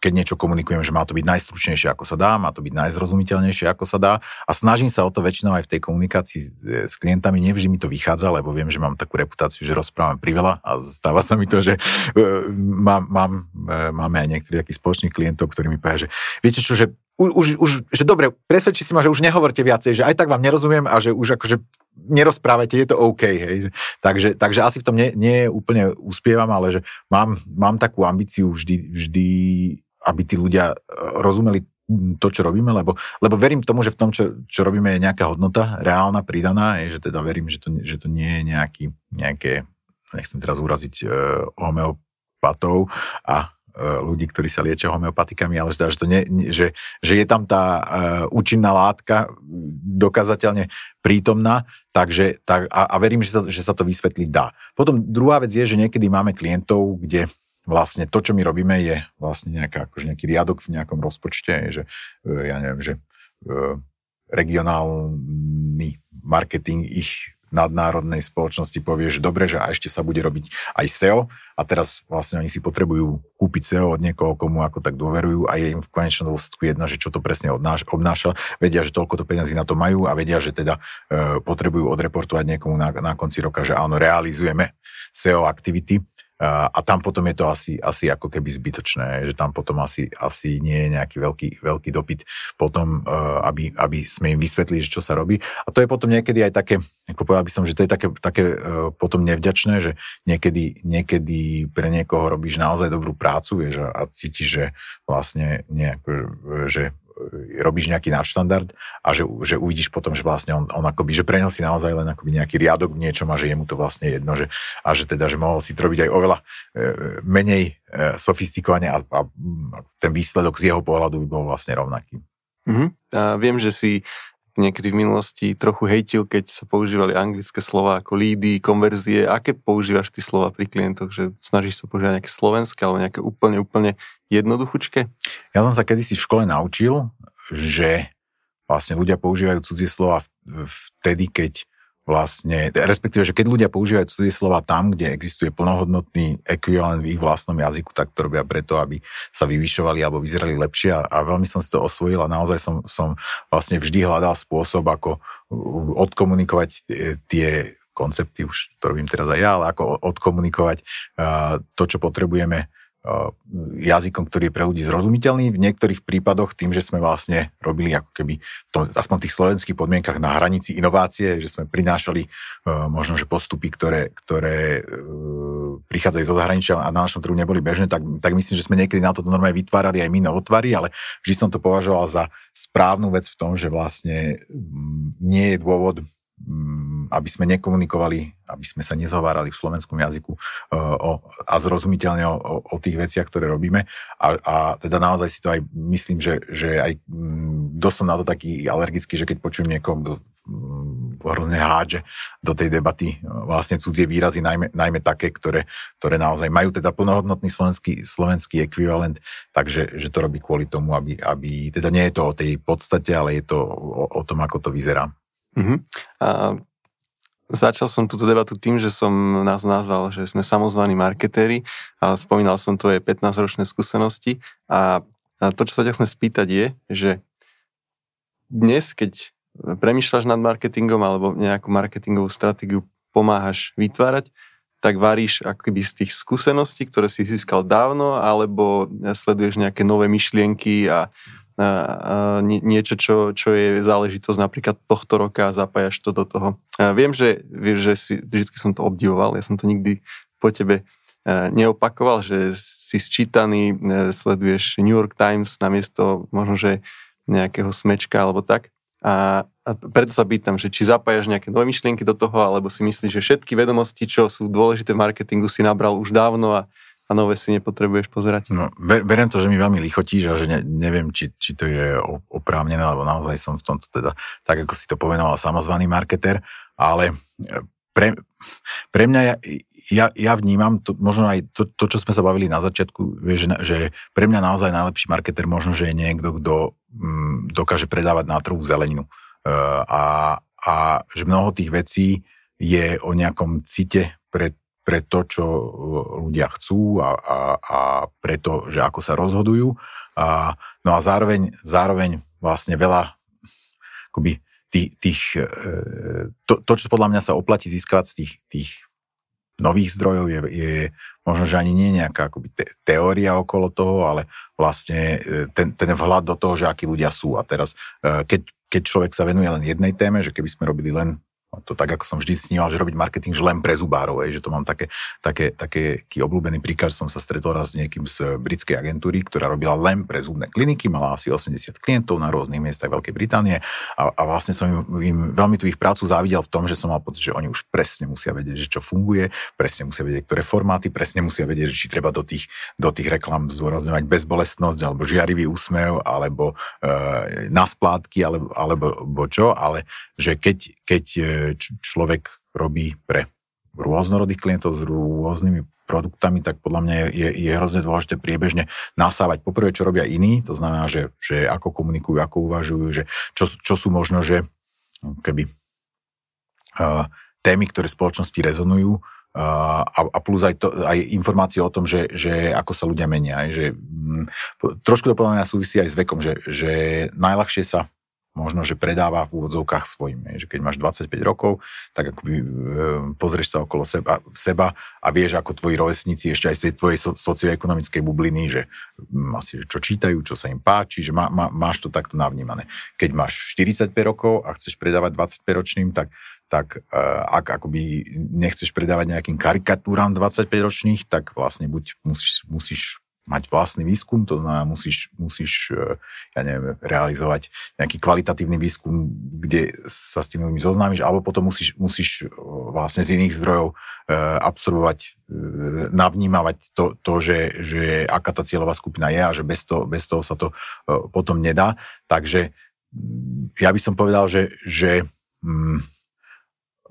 keď niečo komunikujem, že má to byť najstručnejšie, ako sa dá, má to byť najzrozumiteľnejšie, ako sa dá a snažím sa o to väčšinou aj v tej komunikácii s klientami. Nevždy mi to vychádza, lebo viem, že mám takú reputáciu, že rozprávam priveľa a stáva sa mi to, že eh, mám, mám, eh, máme aj niektorí takých spoločných klientov, ktorí mi povedia, že viete čo, že už, už, že dobre, presvedčí si ma, že už nehovorte viacej, že aj tak vám nerozumiem a že už akože nerozprávajte, je to OK. Hej. Takže, takže asi v tom nie, nie úplne uspievam, ale že mám, mám takú ambíciu vždy, vždy, aby tí ľudia e, rozumeli to, čo robíme, lebo, lebo verím tomu, že v tom, čo, čo robíme, je nejaká hodnota reálna, pridaná, je, že teda verím, že to, že to nie je nejaký, nejaké, nechcem teraz uraziť uh, homeopatov a ľudí, ktorí sa liečia homeopatikami, ale že, to nie, že, že je tam tá uh, účinná látka dokazateľne prítomná, takže tak, a, a verím, že sa, že sa to vysvetliť dá. Potom druhá vec je, že niekedy máme klientov, kde vlastne to, čo my robíme, je vlastne nejaká, akože nejaký riadok v nejakom rozpočte, že uh, ja neviem, že regionálny marketing ich nadnárodnej spoločnosti povie, že dobre, že a ešte sa bude robiť aj SEO a teraz vlastne oni si potrebujú kúpiť SEO od niekoho, komu ako tak dôverujú a je im v konečnom dôsledku jedno, že čo to presne odnáš, obnáša. Vedia, že toľko to peniazy na to majú a vedia, že teda e, potrebujú odreportovať niekomu na, na konci roka, že áno, realizujeme SEO aktivity a tam potom je to asi, asi ako keby zbytočné, že tam potom asi, asi nie je nejaký veľký, veľký dopyt potom, e, aby, aby sme im vysvetlili, čo sa robí. A to je potom niekedy aj také, ako povedal by som, že to je také, také e, potom nevďačné, že niekedy, niekedy pre niekoho robíš naozaj dobrú prácu vieš, a cítiš, že vlastne nejak, že robíš nejaký nadštandard a že, že uvidíš potom, že vlastne on, on akoby, že prenosí naozaj len akoby nejaký riadok v niečom a že je mu to vlastne jedno, že, a že teda, že mohol si to robiť aj oveľa e, menej e, sofistikovane a, a ten výsledok z jeho pohľadu by bol vlastne rovnaký. Mm-hmm. A viem, že si niekedy v minulosti trochu hejtil, keď sa používali anglické slova ako lídy, konverzie. Aké používaš ty slova pri klientoch? Že snažíš sa používať nejaké slovenské alebo nejaké úplne, úplne jednoduchučké? Ja som sa kedysi v škole naučil, že vlastne ľudia používajú cudzie slova vtedy, keď vlastne, respektíve, že keď ľudia používajú cudzie slova tam, kde existuje plnohodnotný ekvivalent v ich vlastnom jazyku, tak to robia preto, aby sa vyvyšovali alebo vyzerali lepšie. A, a veľmi som si to osvojil a naozaj som, som vlastne vždy hľadal spôsob, ako odkomunikovať tie koncepty, už to robím teraz aj ja, ale ako odkomunikovať to, čo potrebujeme jazykom, ktorý je pre ľudí zrozumiteľný. V niektorých prípadoch tým, že sme vlastne robili ako keby to, aspoň v tých slovenských podmienkach na hranici inovácie, že sme prinášali uh, možno, že postupy, ktoré, ktoré uh, prichádzajú zo zahraničia a na našom trhu neboli bežné, tak, tak myslím, že sme niekedy na toto normálne vytvárali aj my novotvary, ale vždy som to považoval za správnu vec v tom, že vlastne mm, nie je dôvod aby sme nekomunikovali, aby sme sa nezhovárali v slovenskom jazyku uh, o, a zrozumiteľne o, o tých veciach, ktoré robíme. A, a teda naozaj si to aj myslím, že, že aj mm, dosť som na to taký alergický, že keď počujem niekoho, kto mm, hrozne hádže do tej debaty uh, vlastne cudzie výrazy, najmä, najmä také, ktoré, ktoré naozaj majú teda plnohodnotný slovenský, slovenský ekvivalent, takže že to robí kvôli tomu, aby, aby teda nie je to o tej podstate, ale je to o, o tom, ako to vyzerá. Uh-huh. A začal som túto debatu tým, že som nás nazval, že sme samozvaní marketéri a spomínal som tvoje 15-ročné skúsenosti a, to, čo sa ťa chcem spýtať je, že dnes, keď premýšľaš nad marketingom alebo nejakú marketingovú stratégiu pomáhaš vytvárať, tak varíš akoby z tých skúseností, ktoré si získal dávno, alebo sleduješ nejaké nové myšlienky a niečo, čo, čo je záležitosť napríklad tohto roka a zapájaš to do toho. Viem, že, že si, vždy som to obdivoval, ja som to nikdy po tebe neopakoval, že si sčítaný, sleduješ New York Times namiesto možno, že nejakého smečka alebo tak. A, a preto sa pýtam, že či zapájaš nejaké nové myšlienky do toho, alebo si myslíš, že všetky vedomosti, čo sú dôležité v marketingu, si nabral už dávno a, a nové si nepotrebuješ pozerať. No, ber, beriem to, že mi veľmi lichotíš a že ne, neviem, či, či to je oprávnené, alebo naozaj som v tomto teda, tak ako si to pomenoval, samozvaný marketer, ale e, pre, pre mňa, ja, ja, ja vnímam, to, možno aj to, to, čo sme sa bavili na začiatku, že, že pre mňa naozaj najlepší marketer možno, že je niekto, kto mm, dokáže predávať na trhu zeleninu a, a že mnoho tých vecí je o nejakom cite pre, pre to, čo ľudia chcú a, a, a pre to, že ako sa rozhodujú. A, no a zároveň, zároveň vlastne veľa akoby tých, tých e, to, to, čo podľa mňa sa oplatí získavať z tých, tých nových zdrojov je, je možno, že ani nie nejaká akoby te, teória okolo toho, ale vlastne e, ten, ten vhľad do toho, že akí ľudia sú. A teraz, e, keď keď človek sa venuje len jednej téme, že keby sme robili len to tak, ako som vždy sníval, že robiť marketing že len pre zubárov, že to mám také, také, také obľúbený príklad, som sa stretol raz s niekým z britskej agentúry, ktorá robila len pre zubné kliniky, mala asi 80 klientov na rôznych miestach Veľkej Británie a, a vlastne som im, im veľmi tú ich prácu závidel v tom, že som mal pocit, že oni už presne musia vedieť, že čo funguje, presne musia vedieť, ktoré formáty, presne musia vedieť, či treba do tých, do tých reklam zdôrazňovať bezbolestnosť alebo žiarivý úsmev alebo e, na splátky alebo, alebo, alebo čo, ale že keď, keď e, človek robí pre rôznorodých klientov s rôznymi produktami, tak podľa mňa je, je hrozne dôležité priebežne nasávať poprvé, čo robia iní, to znamená, že, že ako komunikujú, ako uvažujú, že čo, čo sú možno, že keby uh, témy, ktoré spoločnosti rezonujú uh, a, a plus aj, to, aj informácie o tom, že, že ako sa ľudia menia. Že, um, trošku to podľa mňa súvisí aj s vekom, že, že najľahšie sa možno, že predáva v úvodzovkách svojim. Že keď máš 25 rokov, tak akoby e, pozrieš sa okolo seba, seba a vieš, ako tvoji rovesníci ešte aj z tej tvojej so, socioekonomickej bubliny, že m, asi čo čítajú, čo sa im páči, že má, má, máš to takto navnímané. Keď máš 45 rokov a chceš predávať 25-ročným, tak tak uh, ak akoby nechceš predávať nejakým karikatúram 25-ročných, tak vlastne buď musíš, musíš mať vlastný výskum, to znamená, musíš, musíš e, ja neviem, realizovať nejaký kvalitatívny výskum, kde sa s tými ľuďmi zoznámiš, alebo potom musíš, musíš e, vlastne z iných zdrojov e, absorbovať, navnímavať to, to že, že aká tá cieľová skupina je a že bez toho, bez toho sa to potom nedá. Takže ja by som povedal, že, že mm,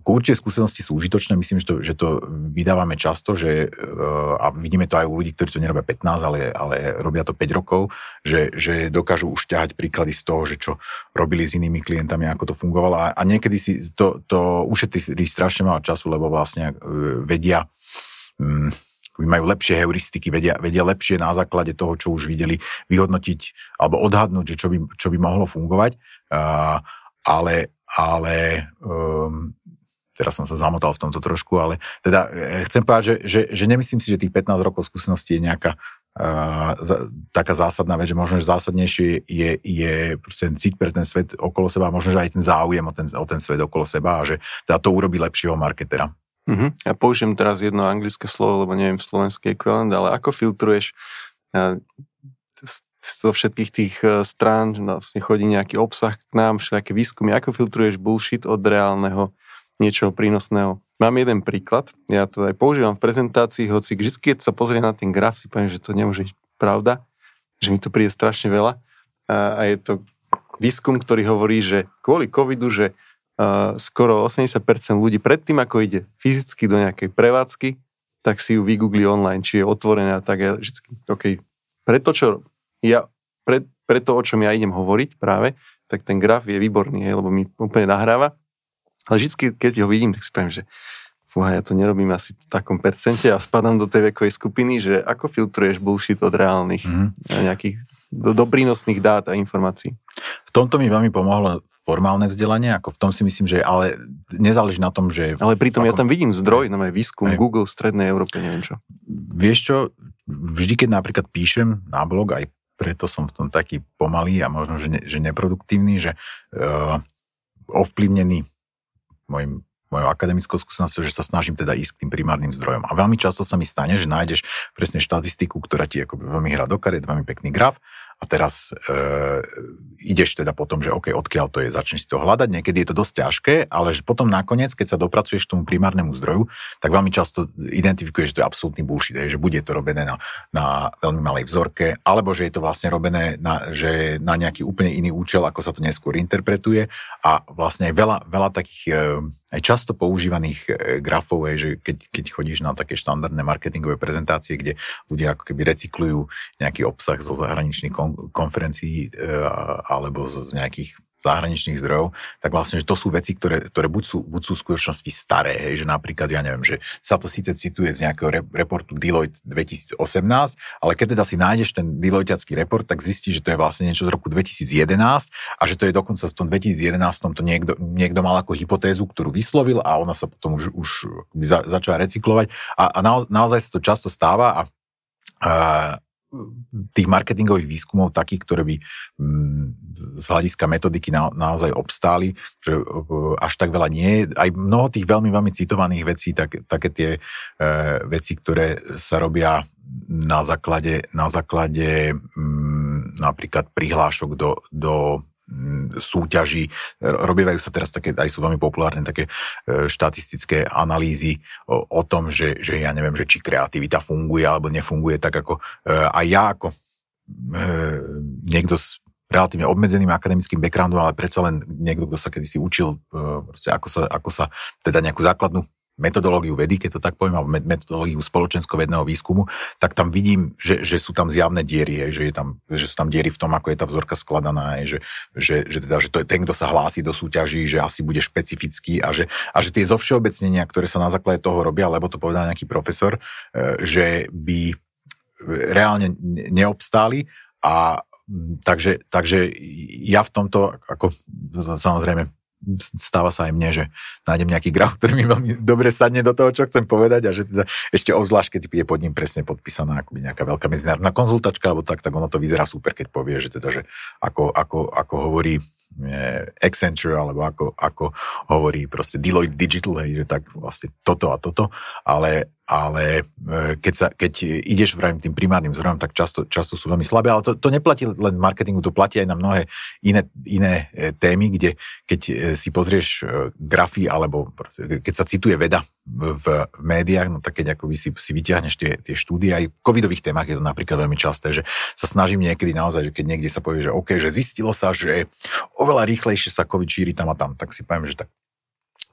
Určite skúsenosti sú užitočné, myslím, že to, že to vydávame často, že, eh, a vidíme to aj u ľudí, ktorí to nerobia 15, ale, ale robia to 5 rokov, že, že dokážu už ťahať príklady z toho, že čo robili s inými klientami, ako to fungovalo a, a niekedy si to, to ušetrí strašne málo času, lebo vlastne eh, vedia um, majú lepšie heuristiky, vedia, vedia lepšie na základe toho, čo už videli, vyhodnotiť alebo odhadnúť, že čo by, čo by mohlo fungovať. Ale ale um, teraz som sa zamotal v tomto trošku, ale teda e, chcem povedať, že, že, že nemyslím si, že tých 15 rokov skúseností je nejaká uh, taká zásadná vec, že možno, že zásadnejšie je, je ten cít pre ten svet okolo seba, možno, že aj ten záujem o ten, o ten svet okolo seba a že teda to urobí lepšieho marketera. Uh-huh. Ja použijem teraz jedno anglické slovo, lebo neviem slovenský ekvivalent, ale ako filtruješ uh, zo všetkých tých strán, vlastne chodí nejaký obsah k nám, všelijaké výskumy, ako filtruješ bullshit od reálneho niečoho prínosného. Mám jeden príklad, ja to aj používam v prezentácii, hoci vždy, keď sa pozrie na ten graf, si poviem, že to nemôže byť pravda, že mi to príde strašne veľa. A, a je to výskum, ktorý hovorí, že kvôli covidu, že uh, skoro 80% ľudí predtým, ako ide fyzicky do nejakej prevádzky, tak si ju vygoogli online, či je otvorená, tak ja vždy, OK, preto, čo ja, pre, preto, o čom ja idem hovoriť práve, tak ten graf je výborný, lebo mi úplne nahráva ale vždy, keď ho vidím, tak si poviem, že fúha, ja to nerobím asi v takom percente a spadám do tej vekovej skupiny, že ako filtruješ bullshit od reálnych mm. nejakých do, do prínosných dát a informácií. V tomto mi veľmi pomohlo formálne vzdelanie, ako v tom si myslím, že ale nezáleží na tom, že... Ale pritom ako... ja tam vidím zdroj, no aj výskum, aj. Google, Strednej Európe, neviem čo. Vieš čo, vždy, keď napríklad píšem na blog, aj preto som v tom taký pomalý a možno, že, ne, že neproduktívny, že uh, ovplyvnený môjim mojou akademickou skúsenosťou, že sa snažím teda ísť k tým primárnym zdrojom. A veľmi často sa mi stane, že nájdeš presne štatistiku, ktorá ti ako veľmi hrá do karet, veľmi pekný graf a teraz e, ideš teda potom, že OK, odkiaľ to je, začneš si to hľadať, niekedy je to dosť ťažké, ale že potom nakoniec, keď sa dopracuješ k tomu primárnemu zdroju, tak veľmi často identifikuješ, že to je absolútny bullshit, že bude to robené na, na veľmi malej vzorke, alebo že je to vlastne robené na, že na nejaký úplne iný účel, ako sa to neskôr interpretuje. A vlastne aj veľa, veľa takých e, aj často používaných e, grafov je, že keď, keď chodíš na také štandardné marketingové prezentácie, kde ľudia ako keby recyklujú nejaký obsah zo zahraničných kon, konferencií e, alebo z nejakých zahraničných zdrojov, tak vlastne, že to sú veci, ktoré, ktoré buď, sú, buď sú v skutočnosti staré, hej, že napríklad, ja neviem, že sa to síce cituje z nejakého re, reportu Deloitte 2018, ale keď teda si nájdeš ten Deloitteacký report, tak zistíš, že to je vlastne niečo z roku 2011 a že to je dokonca v tom 2011 to niekto, niekto mal ako hypotézu, ktorú vyslovil a ona sa potom už, už za, začala recyklovať. A, a naozaj, naozaj sa to často stáva a, a tých marketingových výskumov takých, ktoré by mm, z hľadiska metodiky na, naozaj obstáli, že e, až tak veľa nie je. Aj mnoho tých veľmi, veľmi citovaných vecí, tak, také tie e, veci, ktoré sa robia na základe, na základe mm, napríklad prihlášok do, do súťaží. Robievajú sa teraz také, aj sú veľmi populárne také e, štatistické analýzy o, o tom, že, že ja neviem, že či kreativita funguje alebo nefunguje tak ako e, aj ja ako e, niekto s relatívne obmedzeným akademickým backgroundom, ale predsa len niekto, kto sa kedysi učil, proste ako, sa, ako sa teda nejakú základnú metodológiu vedy, keď to tak poviem, alebo metodológiu spoločensko-vedného výskumu, tak tam vidím, že, že sú tam zjavné diery, že, je tam, že sú tam diery v tom, ako je tá vzorka skladaná, že, že, že, teda, že to je ten, kto sa hlási do súťaží, že asi bude špecifický a že, a že tie zovšeobecnenia, ktoré sa na základe toho robia, lebo to povedal nejaký profesor, e, že by reálne neobstáli a takže, takže ja v tomto, ako samozrejme stáva sa aj mne, že nájdem nejaký graf, ktorý mi veľmi dobre sadne do toho, čo chcem povedať a že teda ešte obzvlášť, keď je pod ním presne podpísaná akoby nejaká veľká medzinárodná konzultačka alebo tak, tak ono to vyzerá super, keď povie, že teda, že ako, ako, ako hovorí Accenture, alebo ako, ako hovorí proste Deloitte Digital, hej, že tak vlastne toto a toto, ale, ale e, keď, sa, keď ideš vrajím tým primárnym zdrojom, tak často, často sú veľmi slabé, ale to, to neplatí len marketingu, to platí aj na mnohé iné, iné e, témy, kde keď e, si pozrieš grafy, alebo keď sa cituje veda v, v médiách, no tak keď akoby si, si vyťahneš tie, tie štúdie, aj v covidových témach je to napríklad veľmi časté, že sa snažím niekedy naozaj, že keď niekde sa povie, že OK, že zistilo sa, že oveľa rýchlejšie sa COVID šíri tam a tam, tak si poviem, že tak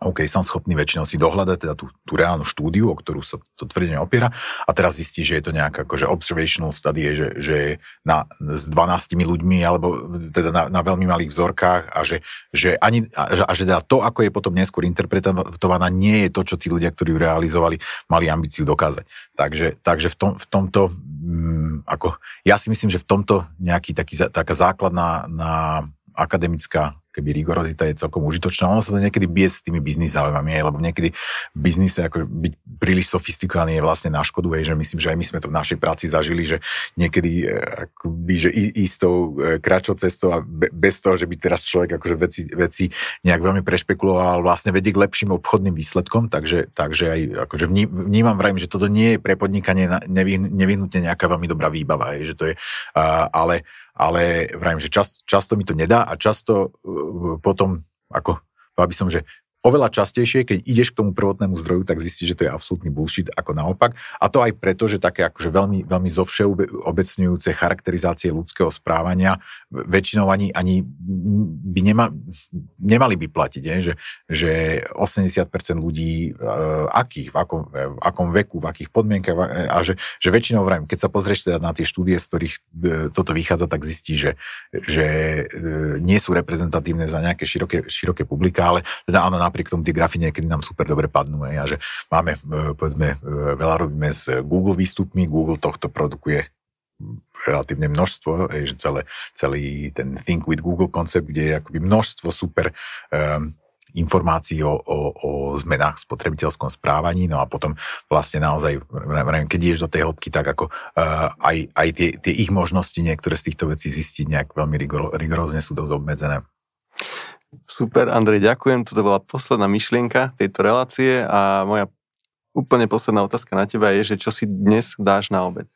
OK, som schopný väčšinou si dohľadať teda tú, tú reálnu štúdiu, o ktorú sa to tvrdenie opiera a teraz zistí, že je to nejaká akože observational study, že, že na, s 12 ľuďmi alebo teda na, na veľmi malých vzorkách a že, že, ani, a, a že teda to, ako je potom neskôr interpretovaná, nie je to, čo tí ľudia, ktorí ju realizovali, mali ambíciu dokázať. Takže, takže v, tom, v tomto, mm, ako, ja si myslím, že v tomto nejaký taký, taká základná na akademická keby rigorozita je celkom užitočná. Ono sa to niekedy bije s tými biznis záujmami, lebo niekedy v biznise ako byť príliš sofistikovaný je vlastne na škodu, že myslím, že aj my sme to v našej práci zažili, že niekedy e, akoby, že istou e, kratšou cestou a bez toho, že by teraz človek akože veci, veci nejak veľmi prešpekuloval, vlastne vedie k lepším obchodným výsledkom, takže, takže aj akože vnímam vrajím, že toto nie je pre podnikanie nevyhnutne nejaká veľmi dobrá výbava, že to je, ale ale vravím, že čas, často mi to nedá a často uh, potom, ako, aby som, že oveľa častejšie, keď ideš k tomu prvotnému zdroju, tak zistíš, že to je absolútny bullshit, ako naopak. A to aj preto, že také akože veľmi, veľmi zovšeobecňujúce charakterizácie ľudského správania väčšinou ani, ani by nema, nemali by platiť, je? Že, že 80% ľudí, uh, akých, v akom, v akom veku, v akých podmienkach a že, že väčšinou vrajím, keď sa pozrieš teda na tie štúdie, z ktorých uh, toto vychádza, tak zistíš, že, že nie sú reprezentatívne za nejaké široké, široké publika, ale teda áno, napriek tomu tie grafy niekedy nám super dobre padnú. Aj, a že máme, e, povedzme, e, veľa robíme s Google výstupmi, Google tohto produkuje relatívne množstvo, že celé, celý ten Think with Google koncept, kde je akoby množstvo super um, informácií o, o, o zmenách v spotrebiteľskom správaní, no a potom vlastne naozaj, keď ideš do tej hĺbky, tak ako uh, aj, aj tie, tie ich možnosti niektoré z týchto vecí zistiť nejak veľmi rigor, rigorózne sú dosť obmedzené. Super, Andrej, ďakujem. Toto bola posledná myšlienka tejto relácie a moja úplne posledná otázka na teba je, že čo si dnes dáš na obed?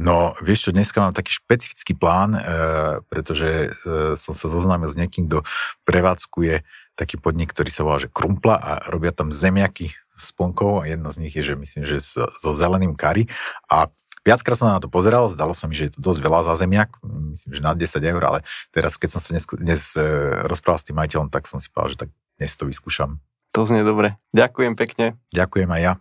No, vieš čo, dneska mám taký špecifický plán, e, pretože e, som sa zoznámil s niekým, kto prevádzkuje taký podnik, ktorý sa volá, že Krumpla a robia tam zemiaky s plnkou a jedna z nich je, že myslím, že so, so zeleným kari a Viackrát som na to pozeral, zdalo sa mi, že je to dosť veľa za zemiak, myslím, že na 10 eur, ale teraz, keď som sa dnes, dnes e, rozprával s tým majiteľom, tak som si povedal, že tak dnes to vyskúšam. To znie dobre. Ďakujem pekne. Ďakujem aj ja.